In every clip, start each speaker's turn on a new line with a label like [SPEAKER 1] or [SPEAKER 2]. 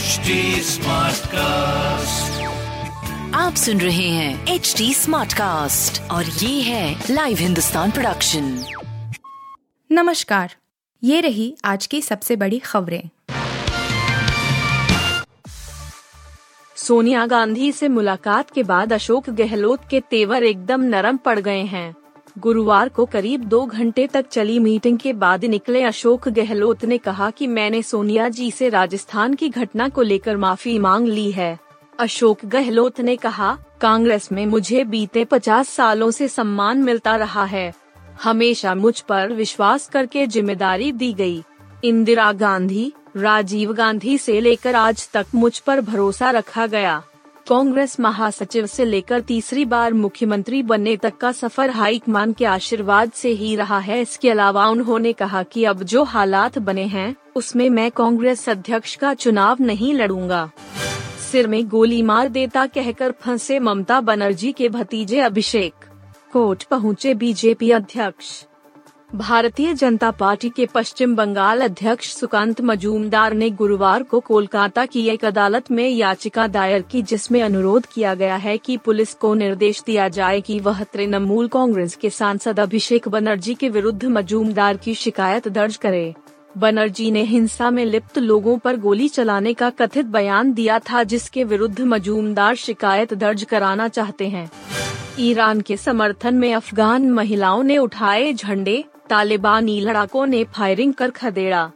[SPEAKER 1] HD cast
[SPEAKER 2] आप सुन रहे हैं एच डी स्मार्ट कास्ट और ये है लाइव हिंदुस्तान प्रोडक्शन
[SPEAKER 3] नमस्कार। ये रही आज की सबसे बड़ी खबरें।
[SPEAKER 4] सोनिया गांधी से मुलाकात के बाद अशोक गहलोत के तेवर एकदम नरम पड़ गए हैं। गुरुवार को करीब दो घंटे तक चली मीटिंग के बाद निकले अशोक गहलोत ने कहा कि मैंने सोनिया जी से राजस्थान की घटना को लेकर माफ़ी मांग ली है। अशोक गहलोत ने कहा, कांग्रेस में मुझे बीते पचास सालों से सम्मान मिलता रहा है। हमेशा मुझ पर विश्वास करके ज़िम्मेदारी दी गई। इंदिरा गांधी, राजीव गांधी से लेकर आज तक मुझ पर भरोसा रखा गया। कांग्रेस महासचिव से लेकर तीसरी बार मुख्यमंत्री बनने तक का सफ़र हाईकमान के आशीर्वाद से ही रहा है। इसके अलावा उन्होंने कहा कि अब जो हालात बने हैं, उसमें मैं कांग्रेस अध्यक्ष का चुनाव नहीं लड़ूँगा। सिर में गोली मार देता कहकर फंसे ममता बनर्जी के भतीजे अभिषेक। कोर्ट पहुँचे बीजेपी अध्यक्ष। भारतीय जनता पार्टी के पश्चिम बंगाल अध्यक्ष सुकांत मजूमदार ने गुरुवार को कोलकाता की एक अदालत में याचिका दायर की, जिसमें अनुरोध किया गया है कि पुलिस को निर्देश दिया जाए कि वह तृणमूल कांग्रेस के सांसद अभिषेक बनर्जी के विरुद्ध मजूमदार की शिकायत दर्ज करे। बनर्जी ने हिंसा में लिप्त लोगों पर गोली चलाने का कथित बयान दिया था, जिसके विरुद्ध मजूमदार शिकायत दर्ज कराना चाहते हैं। ईरान के समर्थन में अफगान महिलाओं ने उठाए झंडे। तालिबानी लड़ाकों ने फायरिंग कर खदेड़ा।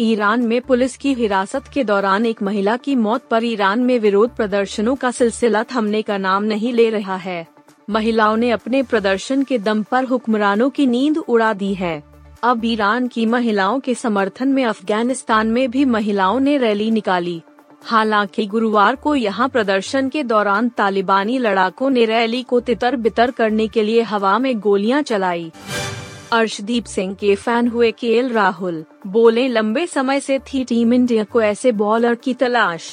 [SPEAKER 4] ईरान में पुलिस की हिरासत के दौरान एक महिला की मौत पर ईरान में विरोध प्रदर्शनों का सिलसिला थमने का नाम नहीं ले रहा है। महिलाओं ने अपने प्रदर्शन के दम पर हुक्मरानों की नींद उड़ा दी है। अब ईरान की महिलाओं के समर्थन में अफ़गानिस्तान में भी महिलाओं ने रैली निकाली। हालाँकि गुरुवार को यहाँ प्रदर्शन के दौरान तालिबानी लड़ाकों ने रैली को तितर बितर करने के लिए हवा में गोलियाँ चलाई। अर्शदीप सिंह के फ़ैन हुए केएल राहुल। बोले, लंबे समय से थी टीम इंडिया को ऐसे बॉलर की तलाश।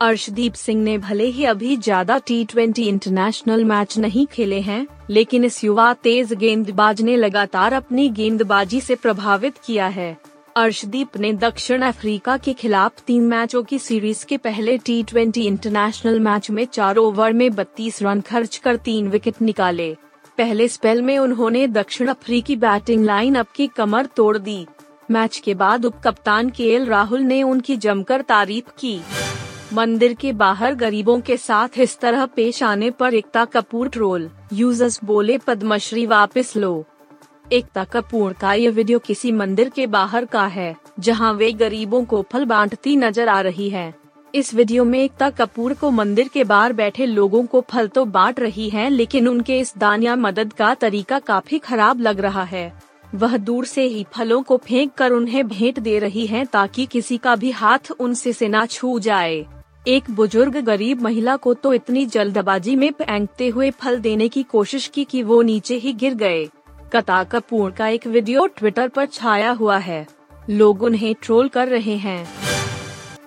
[SPEAKER 4] अर्शदीप सिंह ने भले ही अभी ज़्यादा टी ट्वेंटी इंटरनेशनल मैच नहीं खेले हैं, लेकिन इस युवा तेज गेंदबाज ने लगातार अपनी गेंदबाजी से प्रभावित किया है। अर्शदीप ने दक्षिण अफ्रीका के खिलाफ तीन मैचों की सीरीज़ के पहले टी ट्वेंटी इंटरनेशनल मैच में चार ओवर में 32 रन खर्च कर तीन विकेट निकाले। पहले स्पेल में उन्होंने दक्षिण अफ्रीकी बैटिंग लाइन अप की कमर तोड़ दी। मैच के बाद उप कप्तान के एल राहुल ने उनकी जमकर तारीफ़ की। मंदिर के बाहर गरीबों के साथ इस तरह पेश आने पर एकता कपूर ट्रोल यूज़र्स बोले, पद्मश्री वापस लो। एकता कपूर का ये वीडियो किसी मंदिर के बाहर का है, जहाँ वे गरीबों को फल बांटती नज़र आ रही है। इस वीडियो में एकता कपूर को मंदिर के बाहर बैठे लोगों को फल तो बांट रही हैं, लेकिन उनके इस दान या मदद का तरीका काफ़ी खराब लग रहा है। वह दूर से ही फलों को फेंक कर उन्हें भेंट दे रही हैं ताकि किसी का भी हाथ उनसे से ना छू जाए। एक बुज़ुर्ग गरीब महिला को तो इतनी जल्दबाजी में फेंकते हुए फल देने की कोशिश की कि वो नीचे ही गिर गए। कता कपूर का एक वीडियो ट्विटर पर छाया हुआ है। लोग उन्हें ट्रोल कर रहे हैं।